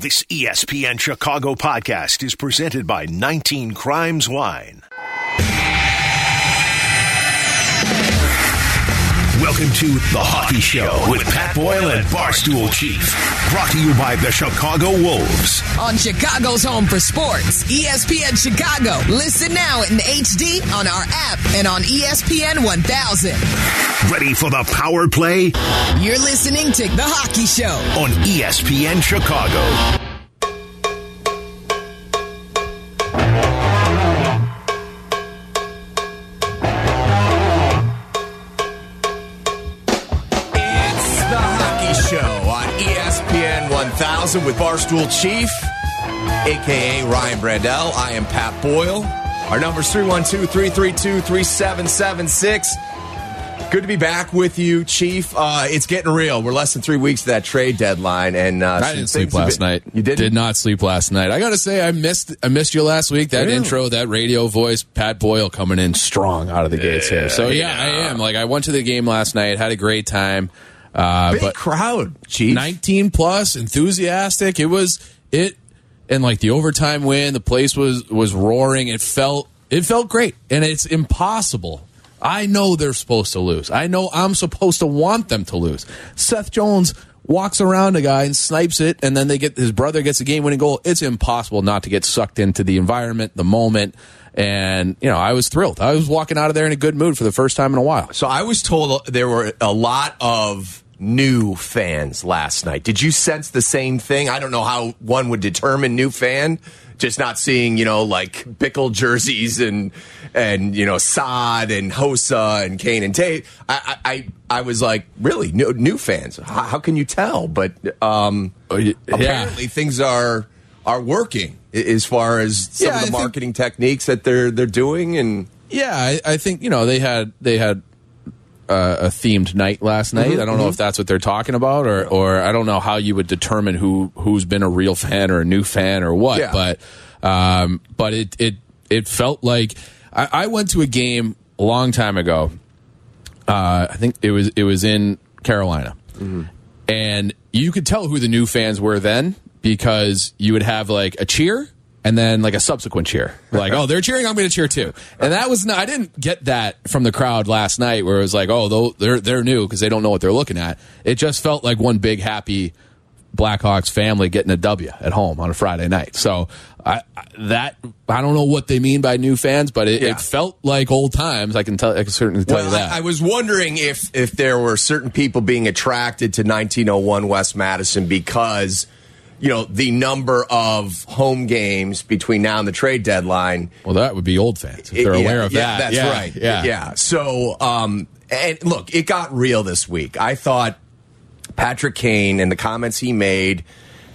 This ESPN Chicago podcast is presented by 19 Crimes Wine. Welcome to The Hockey Show with Pat Boyle and Barstool Chief. Brought to you by the Chicago Wolves. on Chicago's Home for Sports, ESPN Chicago. Listen now in HD on our app and on ESPN 1000. Ready for the power play You're listening to The Hockey Show. on ESPN Chicago. 1000 with Barstool Chief, aka Ryan Brandell. I am Pat Boyle. Our number is 312 332 3776. Good to be back with you, Chief. Uh, it's getting real. We're less than three weeks to that trade deadline, and uh, I didn't sleep last been- night. You didn't? Did not sleep last night. I got to say, I missed I missed you last week. That Really? intro, that radio voice, Pat Boyle coming in strong out of the gates here. So yeah, yeah. I am. Like I went to the game last night, had a great time. Uh, Big but crowd, Chief. 19 plus, enthusiastic. It was it, and like the overtime win, the place was was roaring. It felt it felt great, and it's impossible. I know they're supposed to lose. I know I'm supposed to want them to lose. Seth Jones walks around a guy and snipes it, and then they get his brother gets a game winning goal. It's impossible not to get sucked into the environment, the moment. And you know, I was thrilled. I was walking out of there in a good mood for the first time in a while. So I was told there were a lot of new fans last night. Did you sense the same thing? I don't know how one would determine new fan. Just not seeing, you know, like Bickell jerseys and and you know Saad and Hossa and Kane and Tate. I I, I, I was like, really new, new fans. How, how can you tell? But um, yeah. apparently things are are working as far as some Yeah, of I the think- marketing techniques that they're they're doing and. Yeah, I, I think you know they had they had uh, a themed night last night. Mm-hmm, I don't know if that's what they're talking about, or or I don't know how you would determine who who's been a real fan or a new fan or what. Yeah. But um, but it it it felt like I, I went to a game a long time ago. Uh, I think it was it was in Carolina, and you could tell who the new fans were then because you would have like a cheer and then like a subsequent cheer. Like, oh, they're cheering, I'm going to cheer too. And that was not, I didn't get that from the crowd last night where it was like, oh, they're they're new because they don't know what they're looking at. It just felt like one big happy Blackhawks family getting a W at home on a Friday night. So I, I that I don't know what they mean by new fans, but it, Yeah. it felt like old times. I can tell. I can certainly tell Well, you that. I, I was wondering if if there were certain people being attracted to 1901 West Madison because you know the number of home games between now and the trade deadline. well, that would be old fans if they're Yeah, aware of yeah, that. That's Yeah, right. Yeah, yeah. So, um, and look, it got real this week. I thought Patrick Kane and the comments he made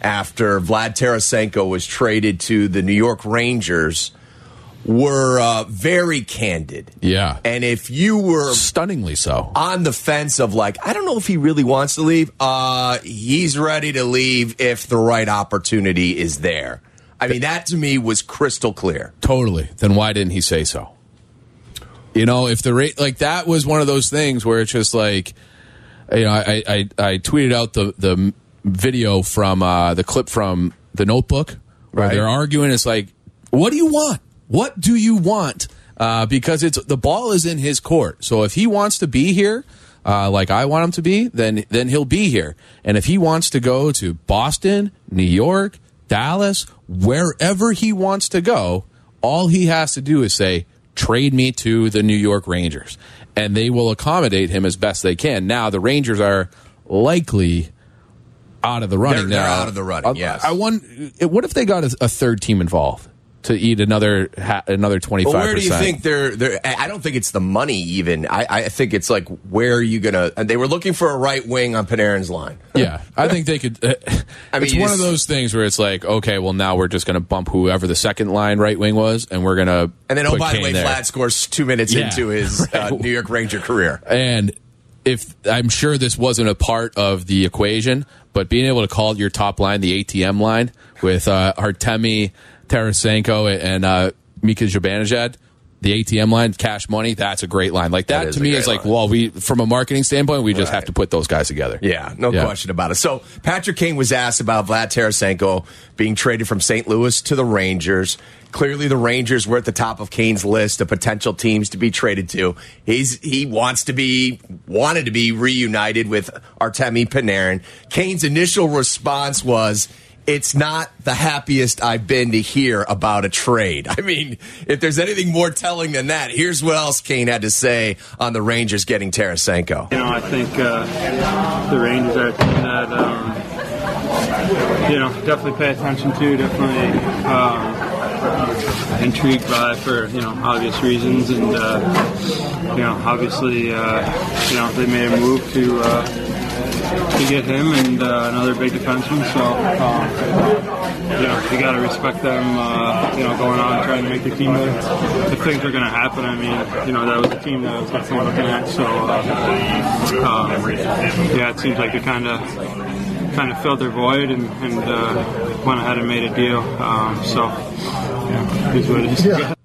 after Vlad Tarasenko was traded to the New York Rangers were uh, very candid. Yeah. And if you were stunningly so. on the fence of like, I don't know if he really wants to leave. Uh, he's ready to leave if the right opportunity is there. I mean, that to me was crystal clear. Totally. Then why didn't he say so? You know, if the rate like that was one of those things where it's just like, you know, I I, I tweeted out the the video from uh, the clip from the Notebook where Right. they're arguing. It's like, what do you want? What do you want? Uh, because it's the ball is in his court. So if he wants to be here, uh, like I want him to be, then then he'll be here. And if he wants to go to Boston, New York, Dallas, wherever he wants to go, all he has to do is say, "Trade me to the New York Rangers," and they will accommodate him as best they can. Now the Rangers are likely out of the running They're- they're now. out of the running, I- yes. I wonder, what if they got a, a third team involved to eat another ha, another twenty five Well, where do you think they're? They're. I don't think it's the money. Even I, I think it's like where are you gonna? and They were looking for a right wing on Panarin's line. Yeah, I think they could. Uh, I mean, it's one of those things where it's like, okay, well now we're just going to bump whoever the second line right wing was, and we're going to And then, oh, by the way, there. Vlad scores two minutes Yeah, into his uh. New York Ranger career. And if I'm sure this wasn't a part of the equation, but being able to call your top line the ATM line with uh, Artemi, Tarasenko, and uh, Mika Zibanejad, the ATM line, cash money, that's a great line. Like that, That to me is like, line. well, we from a marketing standpoint, we just Right. have to put those guys together. Yeah, no Yeah. question about it. So Patrick Kane was asked about Vlad Tarasenko being traded from St. Louis to the Rangers. Clearly, the Rangers were at the top of Kane's list of potential teams to be traded to. He's he wants to be wanted to be reunited with Artemi Panarin. Kane's initial response was. It's not the happiest I've been to hear about a trade. I mean, if there's anything more telling than that, here's what else Kane had to say on the Rangers getting Tarasenko. You know, I think uh, the Rangers are a team that um, you know definitely pay attention to. Definitely um, intrigued by for you know obvious reasons, and uh, you know obviously uh, you know they made a move to. Uh, to get him and uh, another big defenseman, so um, you know you got to respect them. Uh, you know, going on trying to make the team better. If things are going to happen, I mean, you know, that was a team that I was definitely looking at. So uh, um, yeah, it seems like they kind of kind of filled their void and, and uh, went ahead and made a deal. Um, so yeah, is what it is.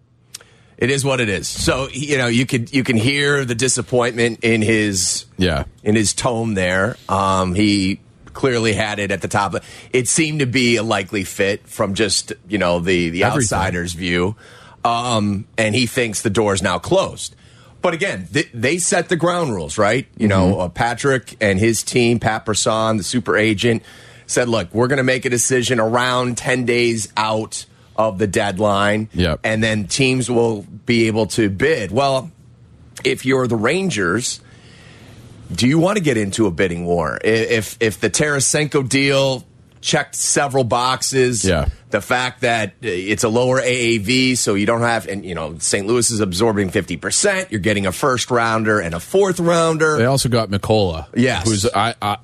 It is what it is. So you know you could you can hear the disappointment in his Yeah. in his tone there. Um, he clearly had it at the top. It seemed to be a likely fit from just you know the the Everything. outsider's view, um, and he thinks the door is now closed. But again, th- they set the ground rules, right? You Mm-hmm. know, uh, Patrick and his team, Pat Brisson, the super agent, said, "Look, we're going to make a decision around ten days out." Of the deadline, Yep. and then teams will be able to bid. Well, if you're the Rangers, do you want to get into a bidding war? If if the Tarasenko deal checked several boxes, Yeah. the fact that it's a lower AAV, so you don't have, and you know, St. Louis is absorbing fifty percent. You're getting a first rounder and a fourth rounder. They also got Mikkola. Yes. Who's I, I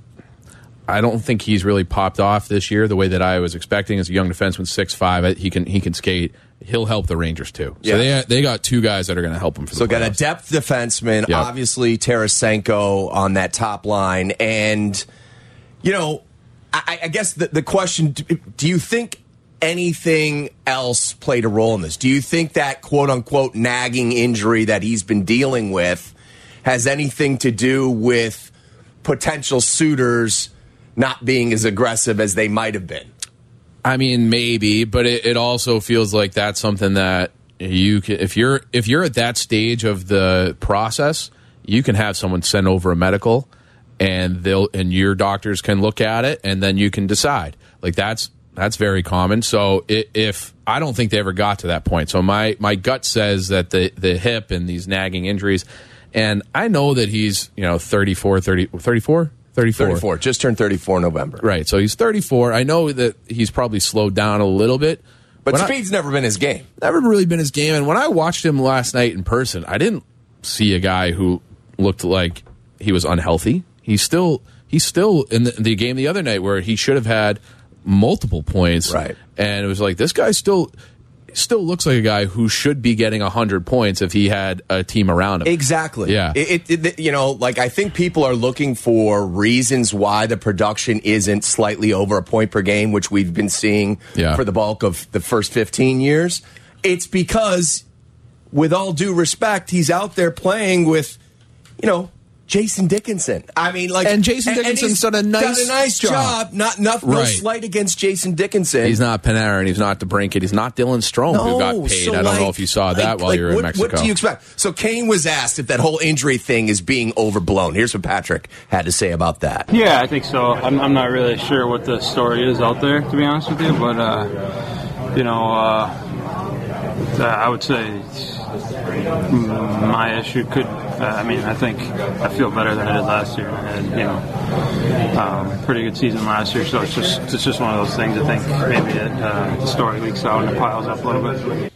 I don't think he's really popped off this year the way that I was expecting. As a young defenseman, six five, he can he can skate. He'll help the Rangers too. So Yeah. they they got two guys that are going to help him. For So the got a depth defenseman, Yep. obviously Tarasenko on that top line, and you know, I, I guess the, the question: Do you think anything else played a role in this? Do you think that quote unquote nagging injury that he's been dealing with has anything to do with potential suitors not being as aggressive as they might have been? I mean, maybe, but it, it also feels like that's something that you can, if you're if you're at that stage of the process, you can have someone send over a medical, and they'll and your doctors can look at it, and then you can decide. Like that's that's very common. So if I don't think they ever got to that point, so my my gut says that the the hip and these nagging injuries, and I know that he's you know 34, 30, 34, 34. 34, just turned 34 in November. Right. So he's 34. I know that he's probably slowed down a little bit. But When I- speed's never been his game. never really been his game. And when I watched him last night in person, I didn't see a guy who looked like he was unhealthy. He's still he's still in the, the game the other night where he should have had multiple points. Right. And it was like this guy still still looks like a guy who should be getting 100 points if he had a team around him. Exactly. Yeah. It, it, it- you know, like I think people are looking for reasons why the production isn't slightly over a point per game, which we've been seeing Yeah. for the bulk of the first 15 years. It's because, with all due respect, he's out there playing with, you know, Jason Dickinson. I mean, like, And Jason Dickinson's he's done a nice done a nice job. job. Not enough, no Right. slight against Jason Dickinson. He's not Panarin. He's not DeBrincat. He's not Dylan Strome who got paid. so I don't know if you saw that like- while like you were in Mexico. What do you expect? So Kane was asked if that whole injury thing is being overblown. Here's what Patrick had to say about that. Yeah, I think so. I'm, I'm not really sure what the story is out there, to be honest with you, but uh, you know, uh, I would say my issue could. Uh, I mean, I think I feel better than I did last year. I had, you know, um, pretty good season last year, so it's just it's just one of those things. I think maybe it, uh, the story leaks out and it piles up a little bit.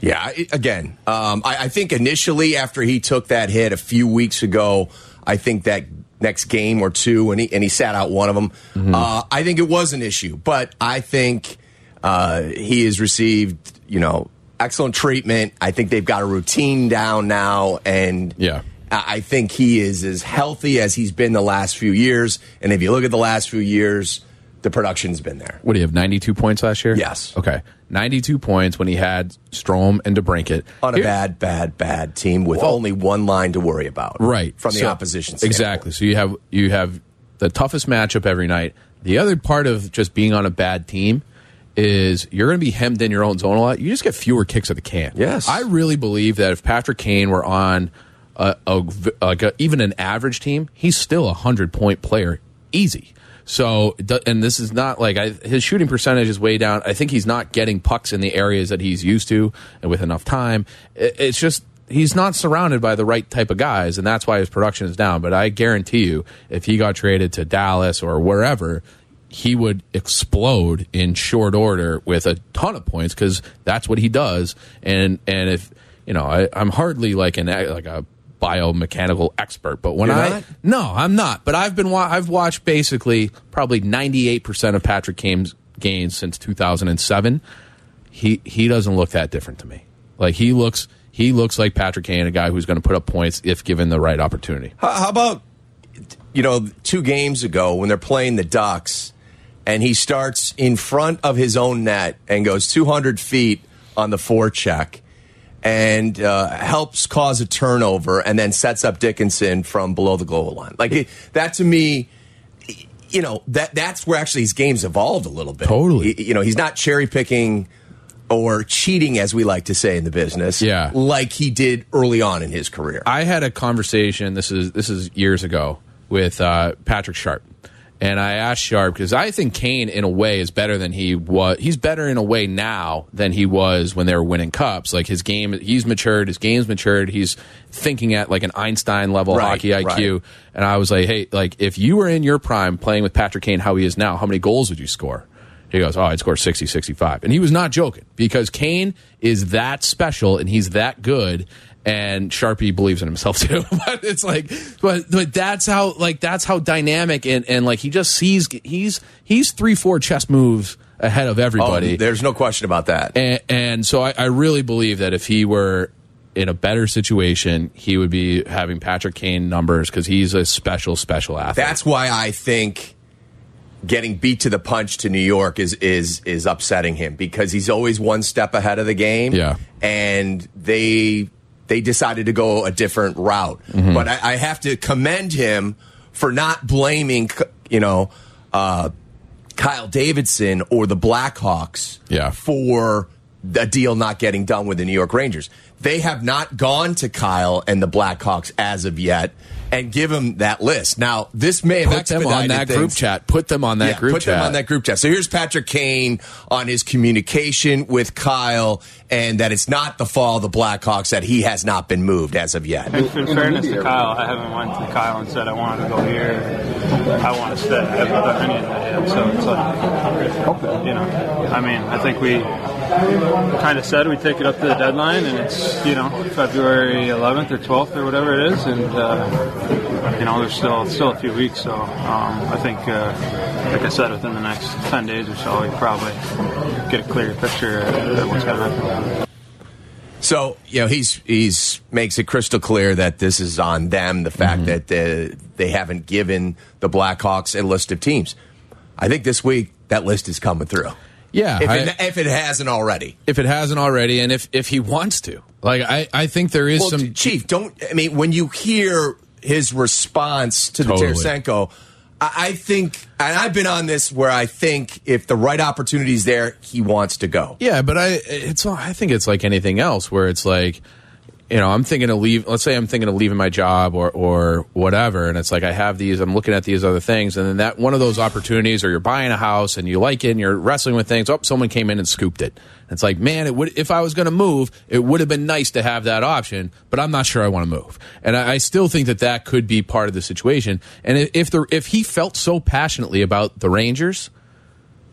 Yeah, again, um, I, I think initially after he took that hit a few weeks ago, I think that next game or two, and he and he sat out one of them. Uh, I think it was an issue, but I think uh, he has received, you know, excellent treatment. I think they've got a routine down now, and Yeah. I think he is as healthy as he's been the last few years. And if you look at the last few years, the production's been there. What do you have? Ninety-two points last year. Yes. Okay, ninety-two points when he had Strome and DeBrincat On a Here- bad, bad, bad team with only one line to worry about. right From the So- opposition standpoint. Exactly. So you have you have the toughest matchup every night. The other part of just being on a bad team is you're going to be hemmed in your own zone a lot. You just get fewer kicks at the can. Yes. I really believe that if Patrick Kane were on a, a, a, even an average team, he's still a hundred point player, easy. So, and this is not like I, his shooting percentage is way down. I think he's not getting pucks in the areas that he's used to, and with enough time, It- it's just he's not surrounded by the right type of guys, and that's why his production is down. But I guarantee you, if he got traded to Dallas or wherever, he would explode in short order with a ton of points because that's what he does. And and if you know, I, I'm hardly like an like a biomechanical expert, but when You're I not? no, I'm not. But I've been wa- I've watched basically probably 98 percent of Patrick Kane's games since 2007. He he doesn't look that different to me. Like he looks he looks like Patrick Kane, a guy who's going to put up points if given the right opportunity. How, how about you know two games ago when they're playing the Ducks, and he starts in front of his own net and goes 200 feet on the forecheck, and uh, helps cause a turnover, and then sets up Dickinson from below the goal line. Like it, that to me. You know that that's where actually his game's evolved a little bit. Totally. He- you know, he's not cherry picking or cheating, as we like to say in the business. Yeah. like he did early on in his career. I had a conversation. This is this is years ago with uh, Patrick Sharp, and I asked Sharp because I think Kane, in a way, is better than he was. He's better in a way now than he was when they were winning cups. Like his game, he's matured. His game's matured. He's thinking at like an Einstein level Right, hockey IQ. right. And I was like, hey, like if you were in your prime playing with Patrick Kane, how he is now, how many goals would you score? He goes, Oh, I'd score 60, 65. And he was not joking because Kane is that special and he's that good. And Sharpie believes in himself too. but it's like, but, but that's how, like, that's how dynamic and, and like he just sees, he's, he's three, four chess moves ahead of oh, everybody. Oh, there's no question about that. And, and so I, I really believe that if he were in a better situation, he would be having Patrick Kane numbers because he's a special, special athlete. That's why I think getting beat to the punch to New York is is is upsetting him because he's always one step ahead of the game. Yeah. and they they decided to go a different route. Mm-hmm. But I, I have to commend him for not blaming, you know. Uh, Kyle Davidson or the Blackhawks Yeah. for the deal not getting done with the New York Rangers. They have not gone to Kyle and the Blackhawks as of yet and give him that list. Now, this may have Put them on that things. group chat. Put them on that Yeah, group put chat. Put them on that group chat. So here's Patrick Kane on his communication with Kyle, and that it's not the fall of the Blackhawks that he has not been moved as of yet. In, in fairness to Kyle, I haven't went to Kyle and said I want to go here. I want to stay. I haven't done any of that yet. So it's like, you know, I mean, I think we kind of said we take it up to the deadline, and it's you know February 11th or 12th or whatever it is, and uh, you know there's still still a few weeks. So um, I think, uh, like I said, within the next 10 days or so, we probably get a clearer picture of what's going to happen. So you know he's he's makes it crystal clear that this is on them. The fact that uh, they haven't given the Blackhawks a list of teams. I think this week that list is coming through. Yeah, if I- it, if it hasn't already. if it hasn't already, and if if he wants to. Like I, I think there is Well, some Chief, don't I mean when you hear his response to the Totally. Tarasenko, I, I think, and I've been on this where I think if the right opportunity is there, he wants to go. Yeah, but I it's I think it's like anything else where it's like you know, I'm thinking of leave let's say I'm thinking of leaving my job or or whatever and it's like I have these I'm looking at these other things and then that one of those opportunities or you're buying a house and you like it and you're wrestling with things, oh someone came in and scooped it. It's like, man, it would if I was going to move, it would have been nice to have that option, but I'm not sure I want to move. And I, I still think that that could be part of the situation. And if- the if he felt so passionately about the Rangers,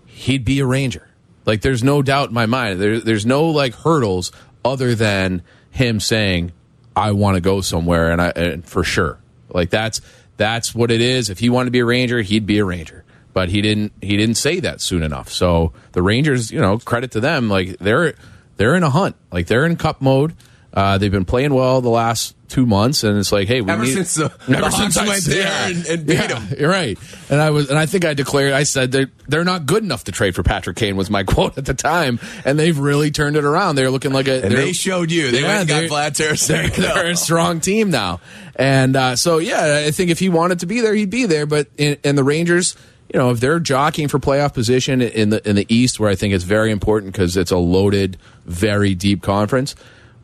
he'd be a Ranger. Like there's no doubt in my mind. There, there's no like hurdles other than him saying, "I want to go somewhere," and I and for sure. Like that's that's what it is. If he wanted to be a Ranger, he'd be a Ranger. But he didn't. He didn't say that soon enough. So the Rangers, you know, credit to them. Like they're they're in a hunt. Like they're in cup mode. Uh, they've been playing well the last two months, and it's like, hey, we Ever need, since the- ever the since I- went there yeah, and- and beat yeah, 'em. You're right, and I was, and I think I declared, I said they're they're not good enough to trade for Patrick Kane was my quote at the time, and they've really turned it around. They're looking like a And they're- showed you. They went and got they're- Vlad they're, they're a strong team now, and uh, so yeah, I think if he wanted to be there, he'd be there. But in, in the Rangers, you know, if they're jockeying for playoff position in the in the East, where I think it's very important because it's a loaded, very deep conference.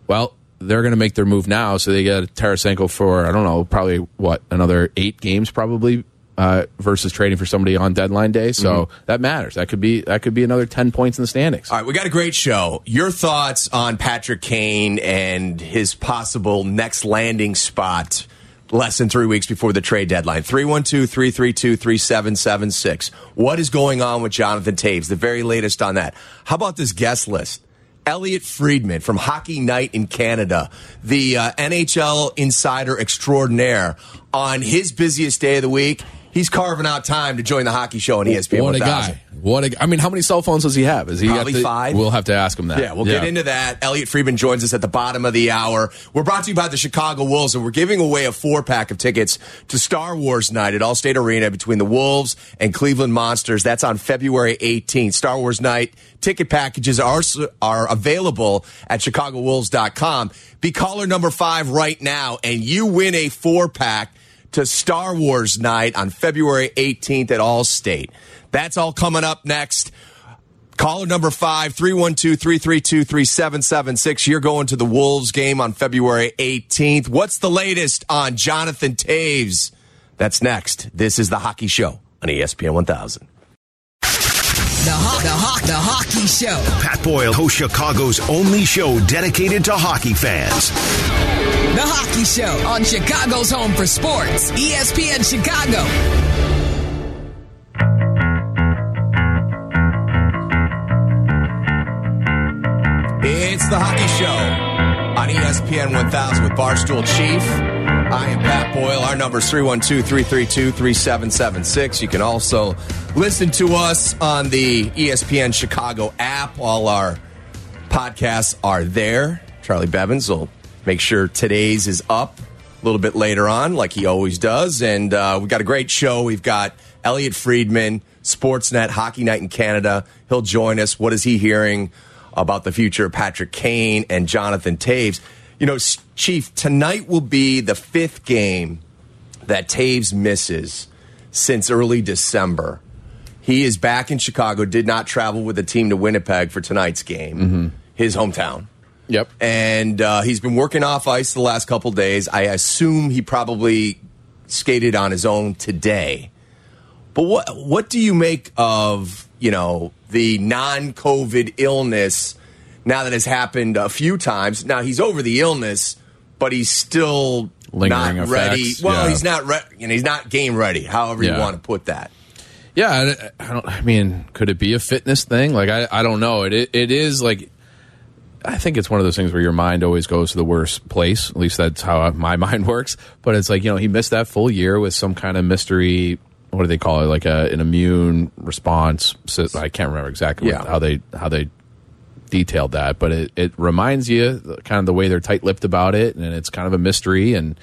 Well, they're going to make their move now, so they get Tarasenko for I don't know, probably what another eight games, probably. Uh, versus trading for somebody on deadline day, so that matters. That could be that could be another ten points in the standings. All right, we got a great show. Your thoughts on Patrick Kane and his possible next landing spot less than three weeks before the trade deadline? 312 332 3776. What is going on with Jonathan Toews? The very latest on that. How about this guest list? Elliotte Friedman from Hockey Night in Canada, the uh, NHL insider extraordinaire, on his busiest day of the week. He's carving out time to join the hockey show on ESPN. What a guy! What a! I mean, how many cell phones does he have? Is he Probably the- five. We'll have to ask him that. Yeah, we'll get into that. Elliotte Friedman joins us at the bottom of the hour. We're brought to you by the Chicago Wolves, and we're giving away a four pack of tickets to Star Wars Night at Allstate Arena between the Wolves and Cleveland Monsters. That's on February 18th. Star Wars Night ticket packages are are available at ChicagoWolves.com. Be caller number five right now, and you win a four pack to Star Wars Night on February 18th at Allstate. That's all coming up next. Caller number five, 312 332 3776. You're going to the Wolves game on February 18th. What's the latest on Jonathan Toews? That's next. This is The Hockey Show on ESPN 1000. The, ho- the, ho- the Hockey Show. Pat Boyle hosts Chicago's only show dedicated to hockey fans. The Hockey Show on Chicago's home for sports. ESPN Chicago. It's The Hockey Show on ESPN 1000 with Barstool Chief. I am Pat Boyle. Our number is 312 332 3776. You can also listen to us on the ESPN Chicago app. All our podcasts are there. Charlie Bevins will make sure today's is up a little bit later on, like he always does. And uh, we've got a great show. We've got Elliotte Friedman, Sportsnet, Hockey Night in Canada. He'll join us. What is he hearing about the future of Patrick Kane and Jonathan Toews? You know, Chief, tonight will be the fifth game that Toews misses since early December. He is back in Chicago, did not travel with the team to Winnipeg for tonight's game, his hometown. Yep. And uh, he's been working off ice the last couple days. I assume he probably skated on his own today. But what what do you make of you know the non-COVID illness now that has happened a few times? Now he's over the illness, but he's still Lingering not ready. Well, yeah. he's not re- you know he's not game ready. However you want to put that. Yeah, I, I don't. I mean, could it be a fitness thing? Like, I, I don't know. It, it it is like. I think it's one of those things where your mind always goes to the worst place. At least that's how my mind works. But it's like you know he missed that full year with some kind of mystery. What do they call it? Like a, an immune response. I can't remember exactly Yeah. how they how they detailed that, but it, it reminds you kind of the way they're tight lipped about it, and it's kind of a mystery. And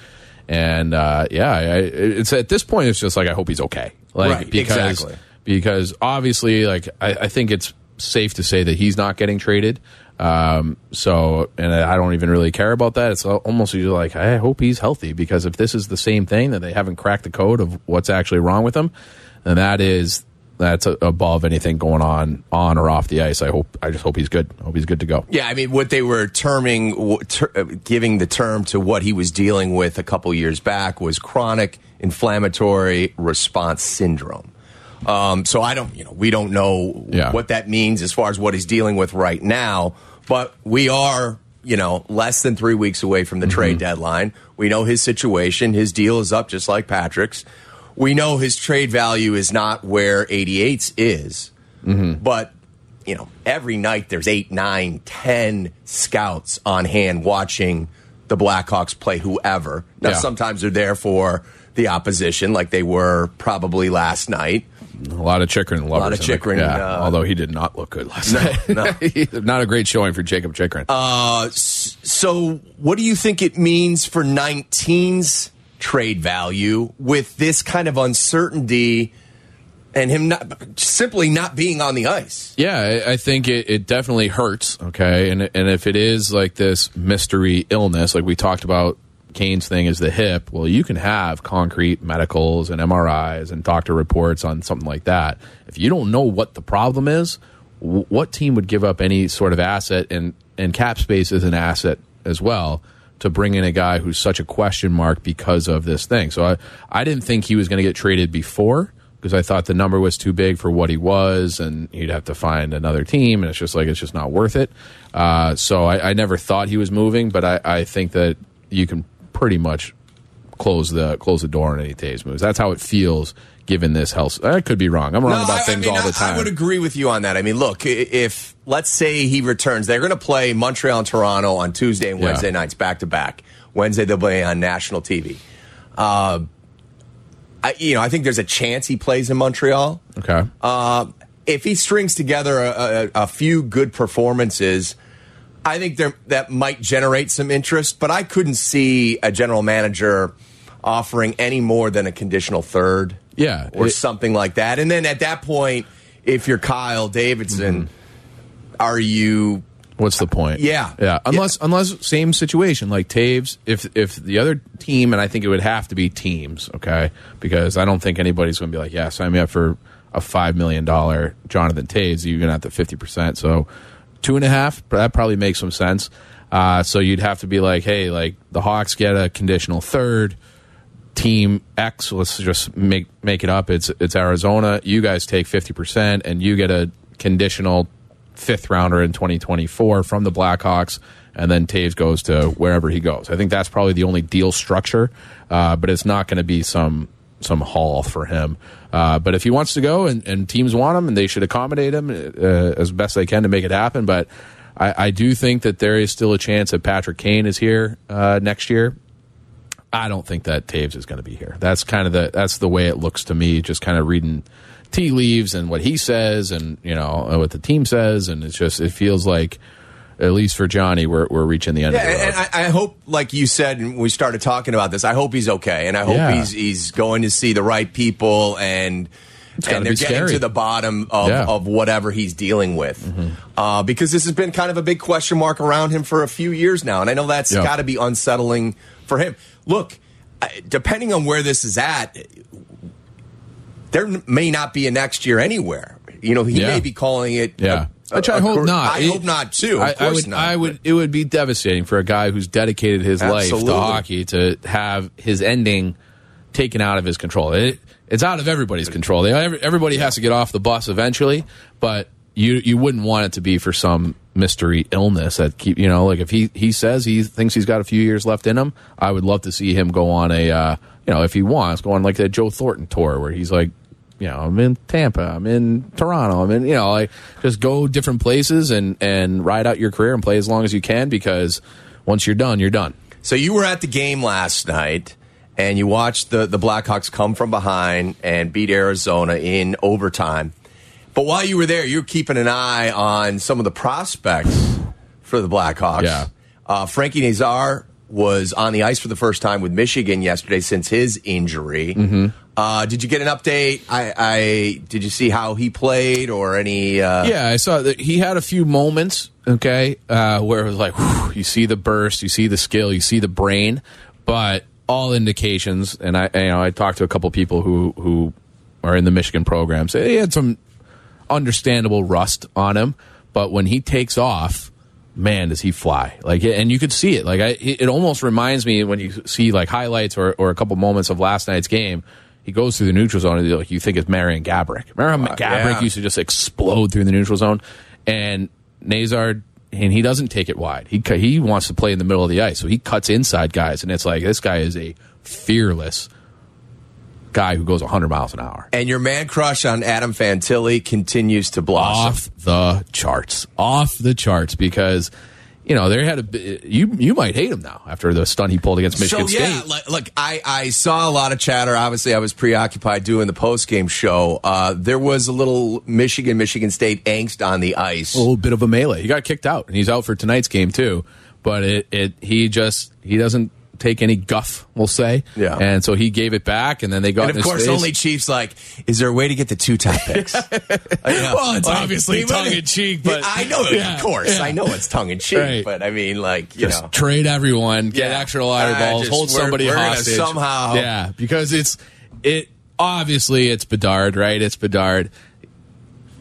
and uh, yeah, I, it's at this point, it's just like I hope he's okay. Like Right, because exactly. because obviously, like I, I think it's safe to say that he's not getting traded. Um, so, and I don't even really care about that. It's almost like, I hope he's healthy because if this is the same thing that they haven't cracked the code of what's actually wrong with him, then that is that's above anything going on on or off the ice. I hope I just hope he's good. I hope he's good to go. Yeah, I mean, what they were terming, ter- uh, giving the term to what he was dealing with a couple years back was chronic inflammatory response syndrome. Um, so I don't, you know, we don't know Yeah. what that means as far as what he's dealing with right now, but we are, you know, less than three weeks away from the Mm-hmm. trade deadline. We know his situation. His deal is up just like Patrick's. We know his trade value is not where 88's is, Mm-hmm. but you know, every night there's eight, nine, ten scouts on hand watching the Blackhawks play whoever. Now, Yeah. sometimes they're there for the opposition, like they were probably last night. A lot of Chychrun lovers. lot of in the- Chychrun, yeah, uh, although he did not look good last No, night. no. not a great showing for Jakob Chychrun. Uh, So, what do you think it means for 19's trade value with this kind of uncertainty and him not simply not being on the ice? Yeah, I, I think it, it definitely hurts. Okay, and and if it is like this mystery illness, like we talked about, Kane's thing is the hip. Well, you can have concrete medicals and MRIs and doctor reports on something like that. If you don't know what the problem is, what team would give up any sort of asset and and cap space is an asset as well to bring in a guy who's such a question mark because of this thing. So I I didn't think he was going to get traded before because I thought the number was too big for what he was, and he'd have to find another team, and it's just like it's just not worth it. Uh, so I, I never thought he was moving, but I, I think that you can pretty much close the close the door on any Toews moves. That's how it feels given this health. I could be wrong. I'm wrong No, about I- I things mean, all the I- time. I would agree with you on that. I mean, look, if let's say he returns, they're going to play Montreal and Toronto on Tuesday and Yeah. Wednesday nights back to back. Wednesday they'll play on national TV. Uh, I, you know, I think there's a chance he plays in Montreal. okay. Uh, if he strings together a, a, a few good performances, I think there that might generate some interest. But I couldn't see a general manager offering any more than a conditional third, Yeah, or it- something like that. And then at that point, if you're Kyle Davidson, Mm-hmm. are you? What's the point? Yeah. yeah. Unless unless same situation like Toews. If if the other team, and I think it would have to be teams, okay, because I don't think anybody's going to be like, yeah, sign me up for a five million dollar Jonathan Toews. You're going to have to fifty percent. So two and a half. That probably makes some sense. Uh, so you'd have to be like, hey, like the Hawks get a conditional third. Team X, let's just make make it up. It's it's Arizona. You guys take fifty percent, and you get a conditional fifth rounder in 2024 from the Blackhawks, and then Toews goes to wherever he goes. I think that's probably the only deal structure, uh, but it's not going to be some some haul for him. Uh, but if he wants to go and, and teams want him, and they should accommodate him uh, as best they can to make it happen. But I, I do think that there is still a chance that Patrick Kane is here uh, next year. I don't think that Toews is going to be here. That's kind of the that's the way it looks to me. Just kind of reading tea leaves and what he says, and you know what the team says, and it's just it feels like, at least for Johnny, we're we're reaching the end Yeah, of the road. and I, I hope, like you said, and we started talking about this. I hope he's okay, and I hope Yeah. he's he's going to see the right people, and and they're getting scary. to the bottom of, Yeah. Mm-hmm. of whatever he's dealing with, uh, because this has been kind of a big question mark around him for a few years now, and I know that's Yeah. got to be unsettling for him. Look, depending on where this is at, there may not be a next year anywhere. You know, he may be calling it. Yeah. a- Which I hope not. I It- hope not too. Of I, I course would. not. I would. It would be devastating for a guy who's dedicated his life to hockey to have his ending taken out of his control. It, it's out of everybody's control. They, everybody has to get off the bus eventually, but you you wouldn't want it to be for some mystery illness that keep you know like if he he says he thinks he's got a few years left in him, I would love to see him go on a uh, you know if he wants go on like the Joe Thornton tour where he's like you know, I'm in Tampa, I'm in Toronto, I'm in, you know, like just go different places and and ride out your career and play as long as you can because once you're done, you're done. So you were at the game last night and you watched the, the Blackhawks come from behind and beat Arizona in overtime. But while you were there, you were keeping an eye on some of the prospects for the Blackhawks. Yeah. Uh, Frankie Nazar was on the ice for the first time with Michigan yesterday since his injury. Mm-hmm. Uh, did you get an update? I, I did you see how he played or any? Uh, Yeah, I saw that he had a few moments, okay, uh, where it was like, whew, you see the burst, you see the skill, you see the brain, but all indications, and I, you know, I talked to a couple people who who are in the Michigan program, say he had some understandable rust on him, but when he takes off, man, does he fly! Like, and you could see it. Like, I, it almost reminds me when you see like highlights or, or a couple moments of last night's game. He goes through the neutral zone, and like you think it's Marian Gaborik. Remember how uh, Gaborik yeah. used to just explode through the neutral zone, and Nazar. And he doesn't take it wide. He he wants to play in the middle of the ice, so he cuts inside guys, and it's like this guy is a fearless guy who goes 100 miles an hour. And your man crush on Adam Fantilli continues to blossom. off the charts, off the charts because you know they had a you you might hate him now after the stunt he pulled against Michigan so, yeah, State. like, look, I, I saw a lot of chatter. Obviously, I was preoccupied doing the post game show. Uh, there was a little Michigan, Michigan State angst on the ice. a little bit of a melee. He got kicked out, and he's out for tonight's game too. but it, it he just he doesn't take any guff, we'll say. Yeah. And so he gave it back, and then they got And of course, face. only Chiefs like, is there a way to get the two top picks? Well, it's obviously tongue in cheek, but I know, Yeah, of course, yeah. I know it's tongue in cheek, Right. but I mean, like, you just know, trade everyone, get Yeah. extra lottery Uh, balls, just- hold we're- somebody we're hostage somehow- Yeah, because it's it obviously it's Bedard, right? It's Bedard.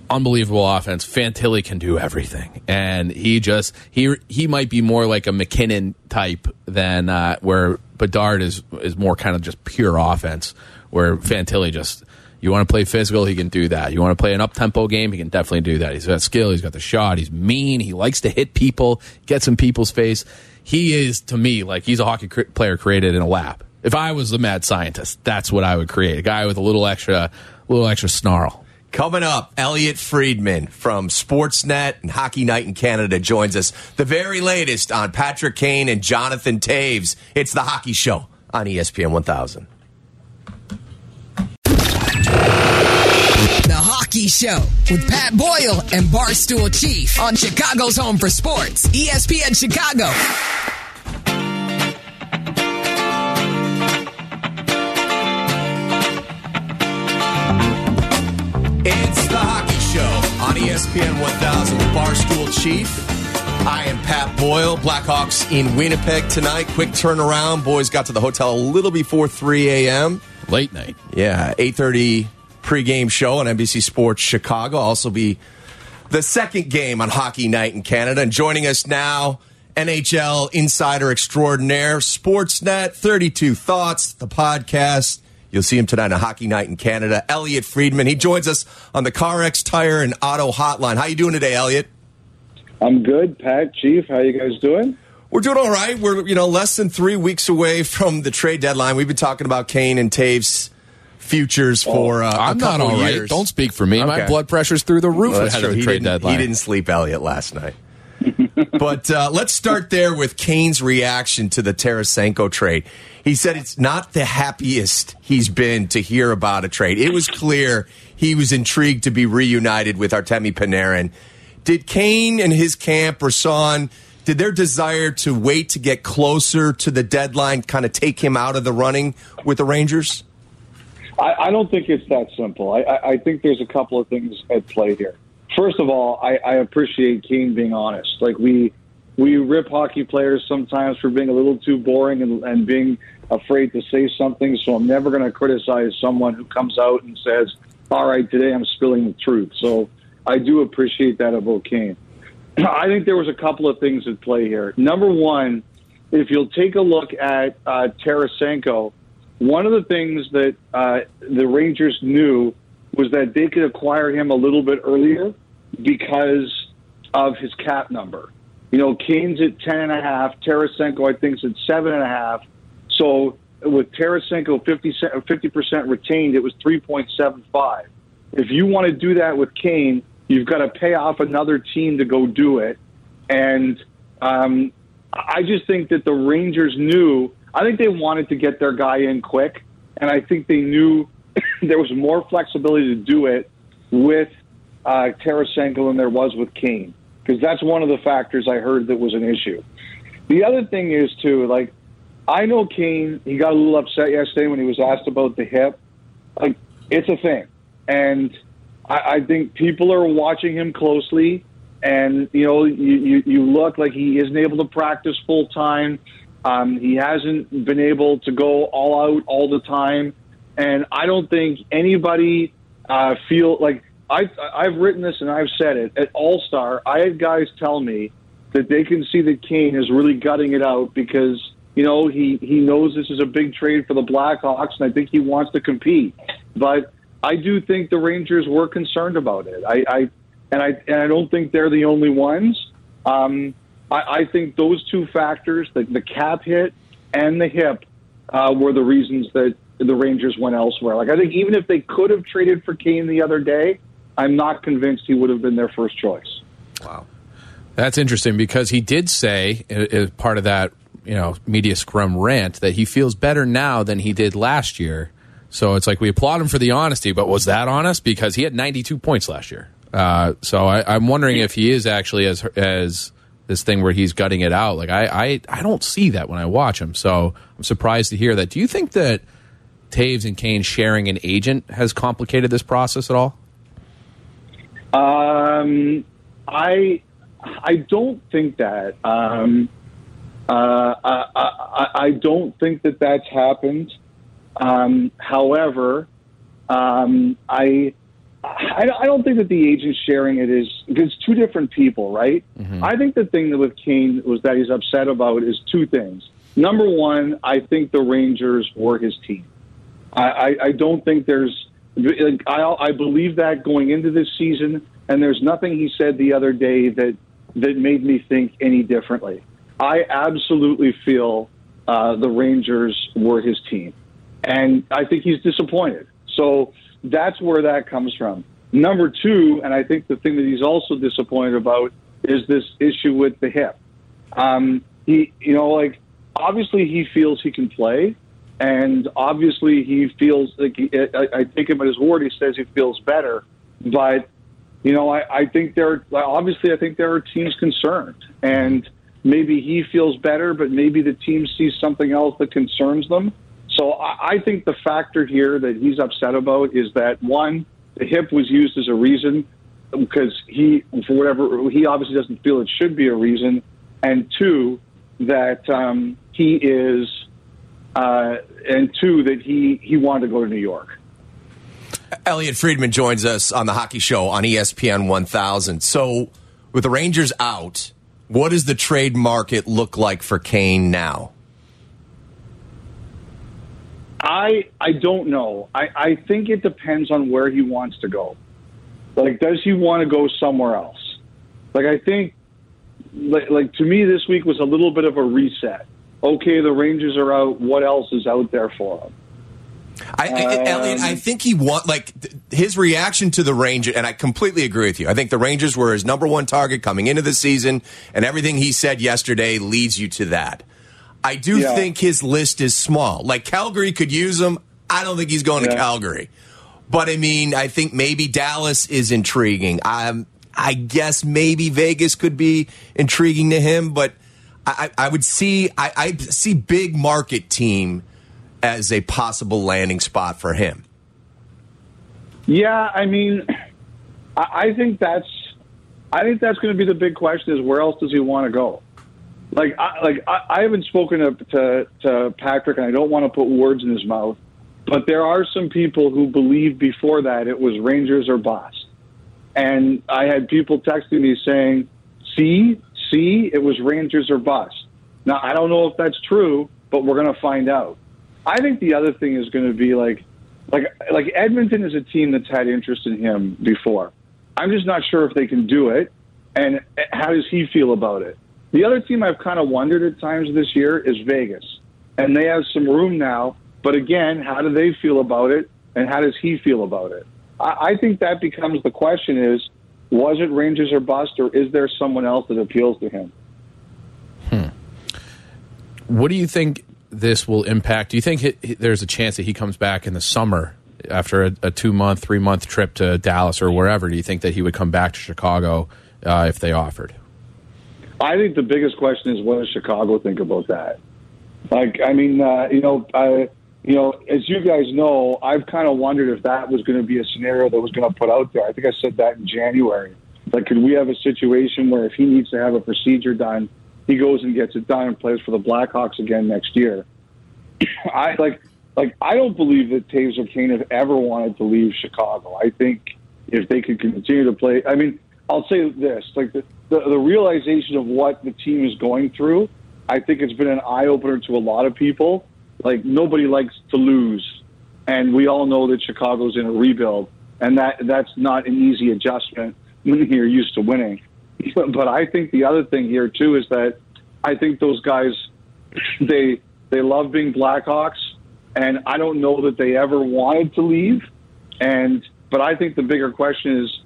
Unbelievable offense. Fantilli can do everything, and he just he he might be more like a MacKinnon type than uh, where Bedard is is more kind of just pure offense. Where Fantilli just you want to play physical, he can do that. You want to play an up tempo game, he can definitely do that. He's got skill, he's got the shot, he's mean, he likes to hit people, gets in people's face. He is to me like he's a hockey cr- player created in a lab. If I was the mad scientist, that's what I would create. A guy with a little extra, little extra snarl. Coming up, Elliotte Friedman from Sportsnet and Hockey Night in Canada joins us. The very latest on Patrick Kane and Jonathan Toews. It's the Hockey Show on ESPN 1000. The Hockey Show with Pat Boyle and Barstool Chief on Chicago's Home for Sports, ESPN Chicago. ESPN 1000 with Barstool Chief. I am Pat Boyle. Blackhawks in Winnipeg tonight. Quick turnaround. Boys got to the hotel a little before 3 a.m. Late night. Yeah, 8:30 pregame show on NBC Sports Chicago. Also be the second game on Hockey Night in Canada. And joining us now, NHL insider extraordinaire, Sportsnet 32 Thoughts, the podcast. You'll see him tonight on a Hockey Night in Canada. Elliotte Friedman. He joins us on the CarX Tire and Auto Hotline. How you doing today, Elliotte? I'm good, Pat. Chief, how you guys doing? We're doing all right. We're you know less than three weeks away from the trade deadline. We've been talking about Kane and Toews futures for uh, I'm a not couple all right. years. Don't speak for me. My blood pressure's through the roof Well, ahead of the he trade didn't, deadline. He didn't sleep, Elliotte, last night. But uh, let's start there with Kane's reaction to the Tarasenko trade. He said it's not the happiest he's been to hear about a trade. It was clear he was intrigued to be reunited with Artemi Panarin. Did Kane and his camp or Son, did their desire to wait to get closer to the deadline kind of take him out of the running with the Rangers? I, I don't think it's that simple. I, I think there's a couple of things at play here. First of all, I, I appreciate Kane being honest. Like we we rip hockey players sometimes for being a little too boring and, and being afraid to say something. So I'm never going to criticize someone who comes out and says, "All right, today I'm spilling the truth." So I do appreciate that about Kane. I think there was a couple of things at play here. Number one, if you'll take a look at uh, Tarasenko, one of the things that uh, the Rangers knew was that they could acquire him a little bit earlier because of his cap number. You know, Kane's at ten and a half. Tarasenko, I think, is at seven and a half. So with Tarasenko 50 percent retained, it was three point seven five. If you want to do that with Kane, you've got to pay off another team to go do it. And um, I just think that the Rangers knew. I think they wanted to get their guy in quick, and I think they knew there was more flexibility to do it with uh, Tarasenko than there was with Kane, because that's one of the factors I heard that was an issue. The other thing is too, like I know Kane. He got a little upset yesterday when he was asked about the hip. Like it's a thing, and I, I think people are watching him closely. And you know, you, you, you look like he isn't able to practice full time. Um, he hasn't been able to go all out all the time, and I don't think anybody uh, feel like I, I've written this and I've said it at All Star. I had guys tell me that they can see that Kane is really gutting it out because you know he he knows this is a big trade for the Blackhawks, and I think he wants to compete. But I do think the Rangers were concerned about it. I, I and I and I don't think they're the only ones. Um, I, I think those two factors, the, the cap hit and the hip, uh, were the reasons that the Rangers went elsewhere. Like I think even if they could have traded for Kane the other day, I'm not convinced he would have been their first choice. Wow. That's interesting because he did say, as part of that you know media scrum rant, that he feels better now than he did last year. So it's like we applaud him for the honesty, but was that honest? Because he had 92 points last year. Uh, so I, I'm wondering if he is actually as as this thing where he's gutting it out. Like I, I, I don't see that when I watch him. So I'm surprised to hear that. Do you think that Toews and Kane sharing an agent has complicated this process at all? Um, I I don't think that. Um, uh, I, I, I don't think that that's happened. Um, however, um, I, I I don't think that the agent sharing it is because two different people, right? I think the thing that with Kane was that he's upset about is two things. Number one, I think the Rangers were his team. I, I, I don't think there's. I, I believe that going into this season, and there's nothing he said the other day that that made me think any differently. I absolutely feel uh, the Rangers were his team, and I think he's disappointed. So that's where that comes from. Number two, and I think the thing that he's also disappointed about is this issue with the hip. Um, he, you know, like obviously he feels he can play, and obviously he feels like he, I, I take him at his word. He says he feels better, but you know, I, I think there. Obviously, I think there are teams concerned, and maybe he feels better, but maybe the team sees something else that concerns them. So I, I think the factor here that he's upset about is that one, the hip was used as a reason because he, for whatever, he obviously doesn't feel it should be a reason, and two, that um, he is, uh, and two, that he he wanted to go to New York. Elliotte Friedman joins us on the Hockey Show on ESPN 1000. So, with the Rangers out, what does the trade market look like for Kane now? I I don't know. I, I think it depends on where he wants to go. Like, does he want to go somewhere else? Like, I think, like, like to me, this week was a little bit of a reset. Okay, the Rangers are out. What else is out there for him? I, I, Elliotte, I think he want like th- his reaction to the Rangers, and I completely agree with you. I think the Rangers were his number one target coming into the season, and everything he said yesterday leads you to that. I do Yeah. think his list is small. Like Calgary could use him. I don't think he's going to Calgary, but I mean, I think maybe Dallas is intriguing. Um, I guess maybe Vegas could be intriguing to him, but I, I would see I, I see big market team as a possible landing spot for him. Yeah, I mean, I, I think that's I think that's going to be the big question: is where else does he want to go? Like, I, like I, I haven't spoken to, to to Patrick, and I don't want to put words in his mouth, but there are some people who believed before that it was Rangers or bust, and I had people texting me saying, "See, see, it was Rangers or bust." Now I don't know if that's true, but we're going to find out. I think the other thing is going to be like like like Edmonton is a team that's had interest in him before. I'm just not sure if they can do it, and how does he feel about it? The other team I've kind of wondered at times this year is Vegas, and they have some room now. But again, how do they feel about it, and how does he feel about it? I, I think that becomes the question: is was it Rangers or bust, or is there someone else that appeals to him? What do you think this will impact? Do you think he, he- there's a chance that he comes back in the summer after a, a two month, three month trip to Dallas or wherever? Do you think that he would come back to Chicago uh, if they offered? I think the biggest question is what does Chicago think about that? Like, I mean, uh, you know, I, you know, as you guys know, I've kind of wondered if that was going to be a scenario that was going to put out there. I think I said that in January. Like, could we have a situation where if he needs to have a procedure done, he goes and gets it done and plays for the Blackhawks again next year? I like, like, I don't believe that Toews or Kane have ever wanted to leave Chicago. I think if they could continue to play, I mean, I'll say this: like the, the the realization of what the team is going through, I think it's been an eye opener to a lot of people. Like nobody likes to lose, and we all know that Chicago's in a rebuild, and that that's not an easy adjustment when you're used to winning. But I think the other thing here too is that I think those guys they they love being Blackhawks, and I don't know that they ever wanted to leave. And but I think the bigger question is,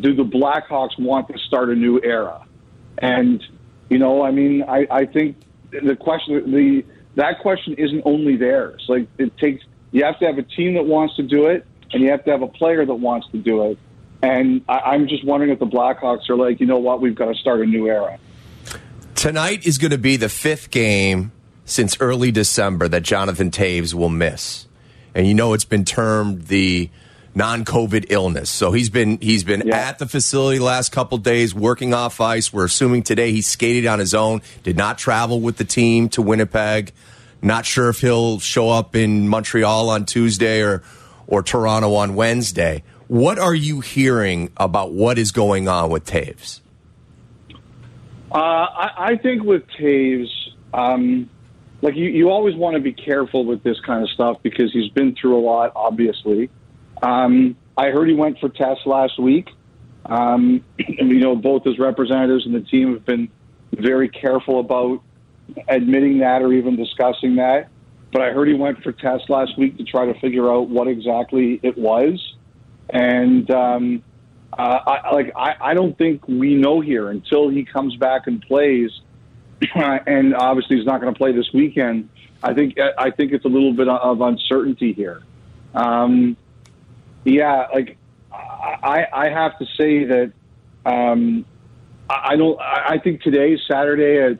do the Blackhawks want to start a new era? And you know, I mean, I, I think the question the that question isn't only theirs. Like it takes you have to have a team that wants to do it, and you have to have a player that wants to do it. And I, I'm just wondering if the Blackhawks are like, you know what, we've got to start a new era. Tonight is going to be the fifth game since early December that Jonathan Toews will miss. And you know it's been termed the non-COVID illness. So he's been he's been Yeah. at the facility the last couple days working off ice. We're assuming today he skated on his own, did not travel with the team to Winnipeg. Not sure if he'll show up in Montreal on Tuesday or or Toronto on Wednesday. What are you hearing about what is going on with Toews? Uh, I, I think with Toews, um, like you, you always want to be careful with this kind of stuff because he's been through a lot, obviously. Um, I heard he went for tests last week. Um, and, you know, both his representatives and the team have been very careful about admitting that or even discussing that. But I heard he went for tests last week to try to figure out what exactly it was. And um, uh, I, like I, I don't think we know here until he comes back and plays. and obviously, he's not going to play this weekend. I think I think it's a little bit of uncertainty here. Um, yeah, like I, I have to say that um, I don't. I think today, Saturday at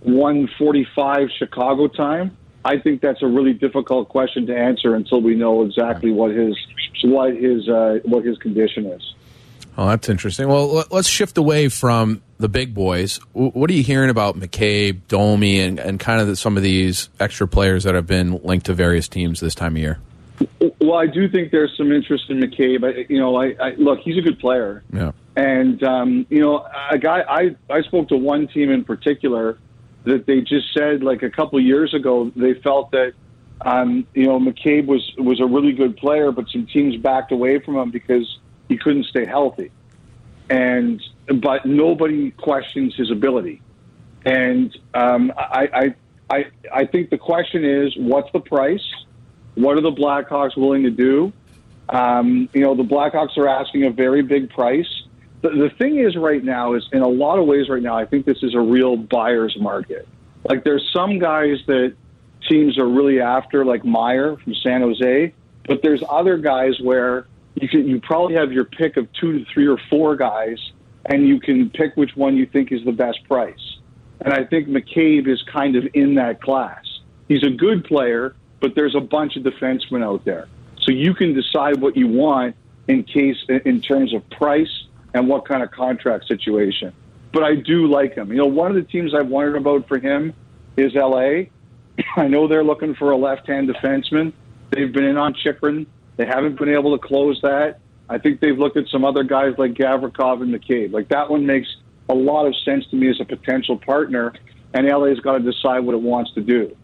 one forty-five Chicago time. I think that's a really difficult question to answer until we know exactly what his what his uh, what his condition is. Oh, that's interesting. Well, let- let's shift away from the big boys. What are you hearing about McCabe, Domi, and, and kind of the, some of these extra players that have been linked to various teams this time of year? Well, I do think there's some interest in McCabe. I, you know, I, I look, he's a good player. Yeah. And um, you know, a guy I I spoke to one team in particular that they just said like a couple years ago they felt that um, you know McCabe was was a really good player, but some teams backed away from him because he couldn't stay healthy. And but nobody questions his ability. And um, I, I I I think the question is, what's the price? What are the Blackhawks willing to do? Um, you know, the Blackhawks are asking a very big price. The, the thing is, right now, is in a lot of ways, right now, I think this is a real buyer's market. Like, there's some guys that teams are really after, like Meier from San Jose, but there's other guys where you can you probably have your pick of two to three or four guys, and you can pick which one you think is the best price. And I think McCabe is kind of in that class. He's a good player, but there's a bunch of defensemen out there. So you can decide what you want in case in terms of price and what kind of contract situation. But I do like him. You know, one of the teams I've wondered about for him is LA. I know they're looking for a left-hand defenseman. They've been in on Chychrun. They haven't been able to close that. I think they've looked at some other guys like Gavrikov and McCabe. Like that one makes a lot of sense to me as a potential partner, and LA's got to decide what it wants to do.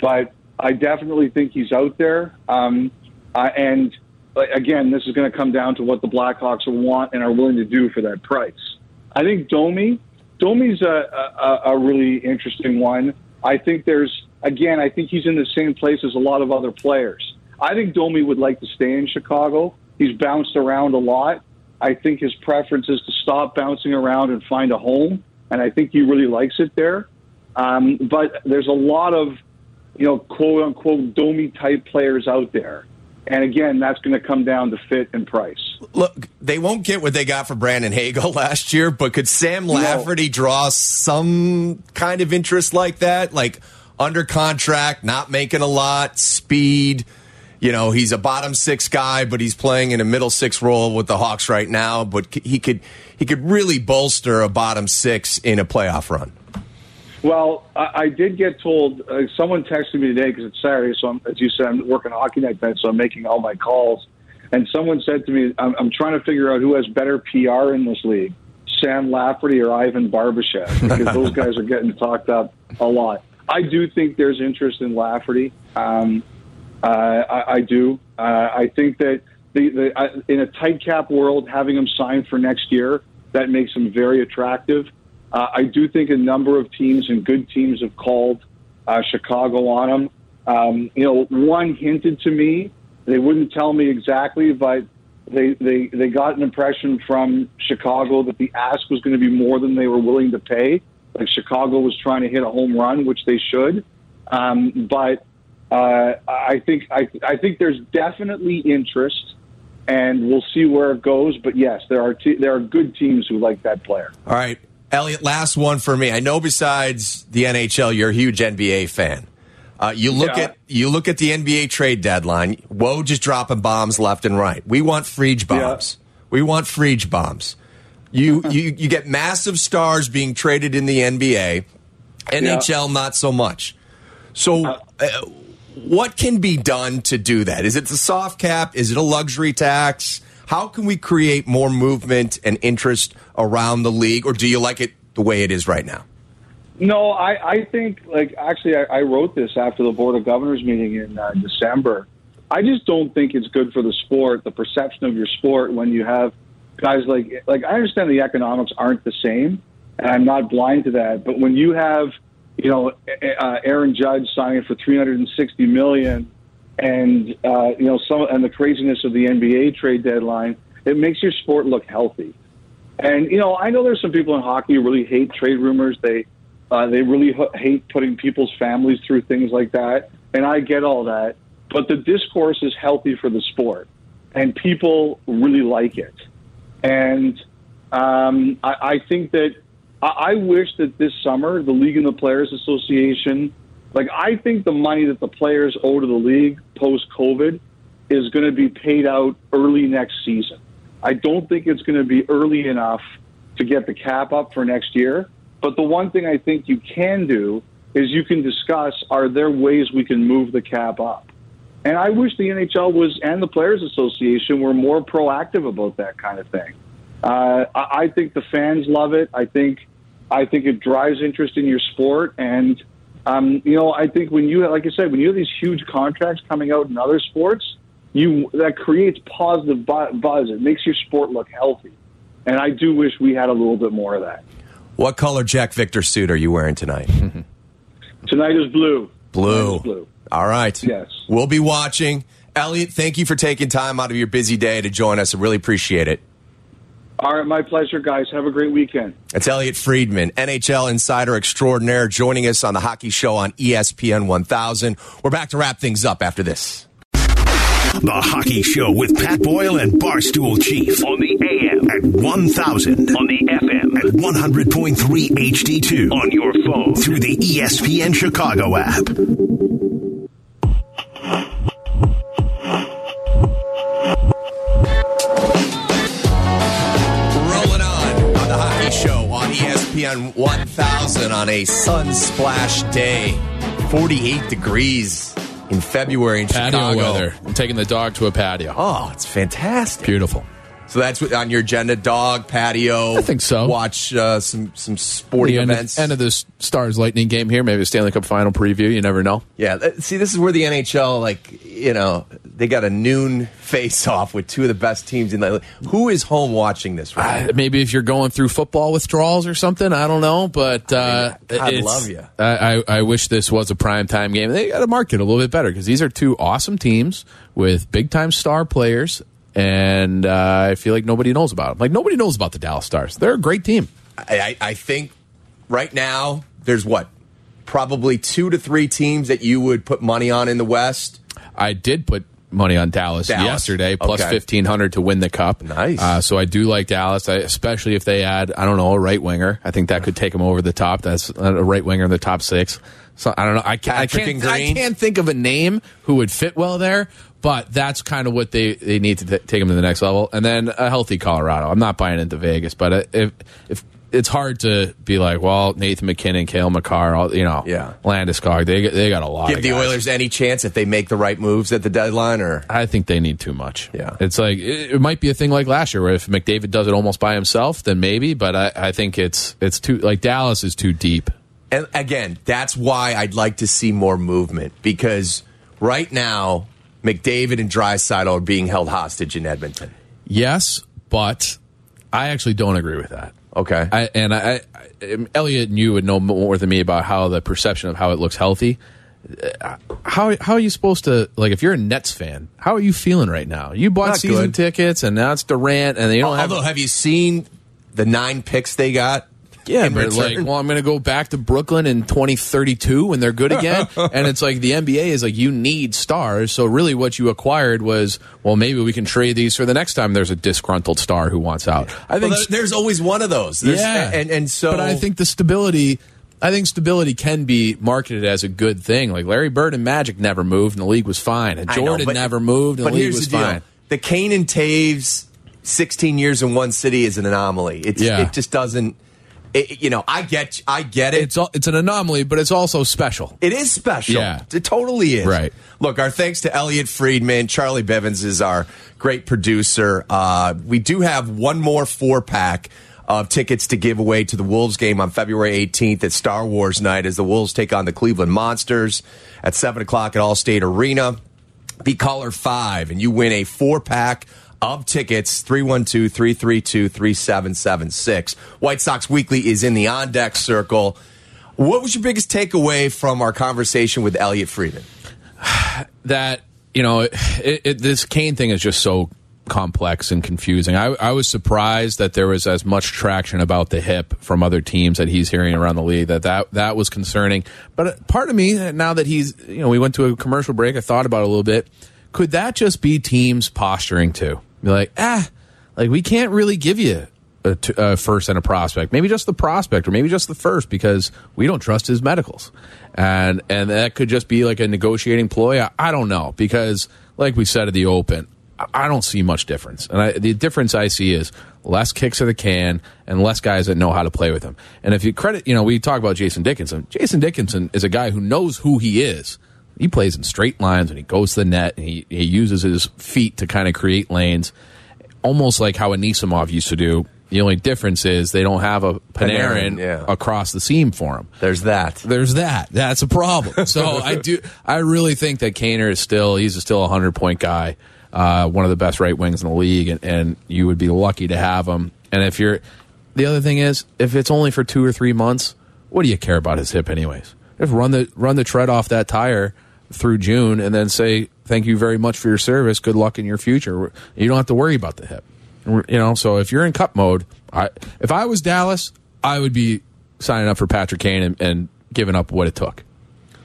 But I definitely think he's out there. Um, uh, and again, this is going to come down to what the Blackhawks want and are willing to do for that price. I think Domi, Domi's a, a, a really interesting one. I think there's again, I think he's in the same place as a lot of other players. I think Domi would like to stay in Chicago. He's bounced around a lot. I think his preference is to stop bouncing around and find a home, and I think he really likes it there. Um, but there's a lot of, you know, quote unquote Domi type players out there. And again, that's going to come down to fit and price. Look, they won't get what they got for Brandon Hagel last year, but could Sam Lafferty draw some kind of interest like that? Like under contract, not making a lot, speed. You know, he's a bottom six guy, but he's playing in a middle six role with the Hawks right now. But he could he could really bolster a bottom six in a playoff run. Well, I, I did get told. Uh, someone texted me today because it's Saturday, so I'm, as you said, I'm working hockey night tonight, so I'm making all my calls. And someone said to me, I'm, I'm trying to figure out who has better PR in this league, Sam Lafferty or Ivan Barbashev, because those guys are getting talked up a lot. I do think there's interest in Lafferty. Um, uh, I, I do. Uh, I think that the, the uh, in a tight cap world, having him signed for next year that makes him very attractive. Uh, I do think a number of teams and good teams have called uh, Chicago on him. Um, you know, one hinted to me. They wouldn't tell me exactly, but they, they, they got an impression from Chicago that the ask was going to be more than they were willing to pay. Like Chicago was trying to hit a home run, which they should. Um, but uh, I think I, I think there's definitely interest, and we'll see where it goes. But yes, there are te- there are good teams who like that player. All right. Elliotte, last one for me. I know besides the NHL, you're a huge NBA fan. Uh, you look Yeah. at you look at the NBA trade deadline. Whoa, just dropping bombs left and right. We want Frege bombs. We want Frege bombs. You you you get massive stars being traded in the NBA. NHL not so much. So, uh, what can be done to do that? Is it the soft cap? Is it a luxury tax? How can we create more movement and interest around the league, or do you like it the way it is right now? No, I, I think like actually I, I wrote this after the board of governors meeting in uh, December. I just don't think it's good for the sport, the perception of your sport when you have guys like like I understand the economics aren't the same, and I'm not blind to that. But when you have you know uh, Aaron Judge signing for 360 million, and uh, you know some and the craziness of the NBA trade deadline, it makes your sport look healthy. And you know, I know there's some people in hockey who really hate trade rumors. They uh, they really h- hate putting people's families through things like that, and I get all that. But the discourse is healthy for the sport, and people really like it. And um, I, I think that I, I wish that this summer the league and the players association, like I think the money that the players owe to the league post COVID is going to be paid out early next season. I don't think it's going to be early enough to get the cap up for next year. But the one thing I think you can do is you can discuss are there ways we can move the cap up? And I wish the NHL was and the Players Association were more proactive about that kind of thing. Uh, I, I think the fans love it. I think I think it drives interest in your sport, and um, you know I think when you like I said when you have these huge contracts coming out in other sports, you that creates positive bu- buzz. It makes your sport look healthy, and I do wish we had a little bit more of that. What color Jack Victor suit are you wearing tonight? Tonight is blue. Blue. Is blue. All right. Yes. We'll be watching. Elliotte, thank you for taking time out of your busy day to join us. I really appreciate it. All right, my pleasure, guys. Have a great weekend. It's Elliotte Friedman, NHL insider extraordinaire, joining us on the Hockey Show on ESPN 1000. We're back to wrap things up after this. The Hockey Show with Pat Boyle and Barstool Chief. On the AM, At 1000. on the FM, At 100.3 HD2. on your phone. Through the ESPN Chicago app. ESPN 1000 on a sun splash day. 48 degrees in February in Patio Chicago. weather. I'm taking the dog to a patio. Oh, it's fantastic. Beautiful. So that's what, on your agenda: dog patio. I think so. Watch uh, some some sporting the end events. Of, end of this Stars Lightning game here. Maybe a Stanley Cup final preview. You never know. yeah. See, this is where the NHL, like you know, they got a noon face off with two of the best teams in the. Who is home watching this? Right? Uh, maybe if you're going through football withdrawals or something, I don't know. But uh, God it's- love you. I, I, I wish this was a prime time game. They got to market a little bit better because these are two awesome teams with big time star players, and uh, I feel like nobody knows about them. Like nobody knows about the Dallas Stars. They're a great team. I, I think right now there's what probably two to three teams that you would put money on in the West. I did put money on Dallas, Dallas. yesterday, plus Okay. fifteen hundred to win the cup. Nice. Uh, so I do like Dallas, I, especially if they add I don't know a right winger. I think that could take them over the top. That's a right winger in the top six. So I don't know. I can't. I can't, I can't think of a name who would fit well there. But that's kind of what they, they need to t- take them to the next level. And then a healthy Colorado. I'm not buying into Vegas, but uh, if if it's hard to be like, well, Nathan MacKinnon, Cale Makar, all, you know, Yeah. Landeskog, they they got a lot. Give the guys. Oilers any chance if they make the right moves at the deadline, or I think they need too much. Yeah. It's like, it, it might be a thing like last year where if McDavid does it almost by himself, then maybe, but I, I think it's, it's too, like Dallas is too deep. And again, that's why I'd like to see more movement because right now, McDavid and Draisaitl are being held hostage in Edmonton. Yes, but I actually don't agree with that. Okay. I, and I, I, Elliotte and you would know more than me about how the perception of how it looks healthy. Uh, How how are you supposed to like if you're a Nets fan? How are you feeling right now? You bought Not season good. tickets and now it's Durant and they don't have Although, have you seen the nine picks they got? Yeah, but return. like, well, I'm going to go back to Brooklyn in 2032 when they're good again. and it's like the NBA is like, you need stars. So really, what you acquired was, well, maybe we can trade these for the next time there's a disgruntled star who wants out. I think, there- there's always one of those. There's- yeah, and and so, but I think the stability. I think stability can be marketed as a good thing. Like Larry Bird and Magic never moved, and the league was fine. And I know, Jordan but- never moved, and the league was the fine. The Kane and Toews, 16 years in one city is an anomaly. It's, Yeah. It just doesn't. It, you know, I get, I get it. It's it's an anomaly, but it's also special. It is special. Yeah. It totally is. Right. Look, our thanks to Elliotte Friedman. Charlie Bivens is our great producer. Uh, we do have one more four pack of tickets to give away to the Wolves game on February 18th at Star Wars night as the Wolves take on the Cleveland Monsters at 7 o'clock at Allstate Arena. Be caller five, and you win a four pack of tickets 312 332 3776. White Sox Weekly is in the on deck circle. What was your biggest takeaway from our conversation with Elliotte Friedman? that you know it, it, this Kane thing is just so complex and confusing. I, I was surprised that there was as much traction about the hip from other teams that he's hearing around the league. That that that was concerning. But uh, part of me uh, now that he's you know we went to a commercial break, I thought about it a little bit. Could that just be teams posturing too? Be like ah, like we can't really give you. A, t- a first and a prospect, maybe just the prospect, or maybe just the first, because we don't trust his medicals, and and that could just be like a negotiating ploy. I, I don't know because, like we said at the open, I, don't see much difference, and I, the difference I see is less kicks of the can and less guys that know how to play with him. And if you credit, you know, we talk about Jason Dickinson. Jason Dickinson is a guy who knows who he is. He plays in straight lines and he goes to the net and he, he uses his feet to kind of create lanes, almost like how Anisimov used to do. The only difference is they don't have a Panarin, Panarin, yeah. across the seam for him. There's that. There's that. That's a problem. So I do. I really think that Kaner is still. He's still a hundred point guy. Uh, one of the best right wings in the league, and, and you would be lucky to have him. And if you're, the other thing is, if it's only for two or three months, what do you care about his hip, anyways? Just run the run the tread off that tire through June, and then say thank you very much for your service. Good luck in your future. You don't have to worry about the hip. You know, so if you're in cup mode, I if I was Dallas, I would be signing up for Patrick Kane and, and giving up what it took.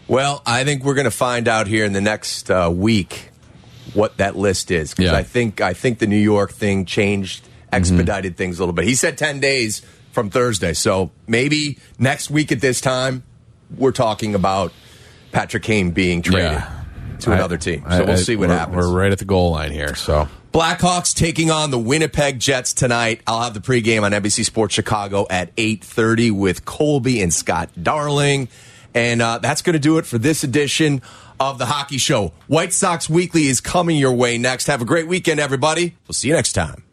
Well, I think we're going to find out here in the next uh, week what that list is because Yeah. I think I think the New York thing changed, expedited things a little bit. He said ten days from Thursday, so maybe next week at this time we're talking about Patrick Kane being traded Yeah. to another team. So we'll see what we're, happens. We're right at the goal line here, so Blackhawks taking on the Winnipeg Jets tonight. I'll have the pregame on NBC Sports Chicago at 8.30 with Colby and Scott Darling. And uh, that's going to do it for this edition of the Hockey Show. White Sox Weekly is coming your way next. Have a great weekend, everybody. We'll see you next time.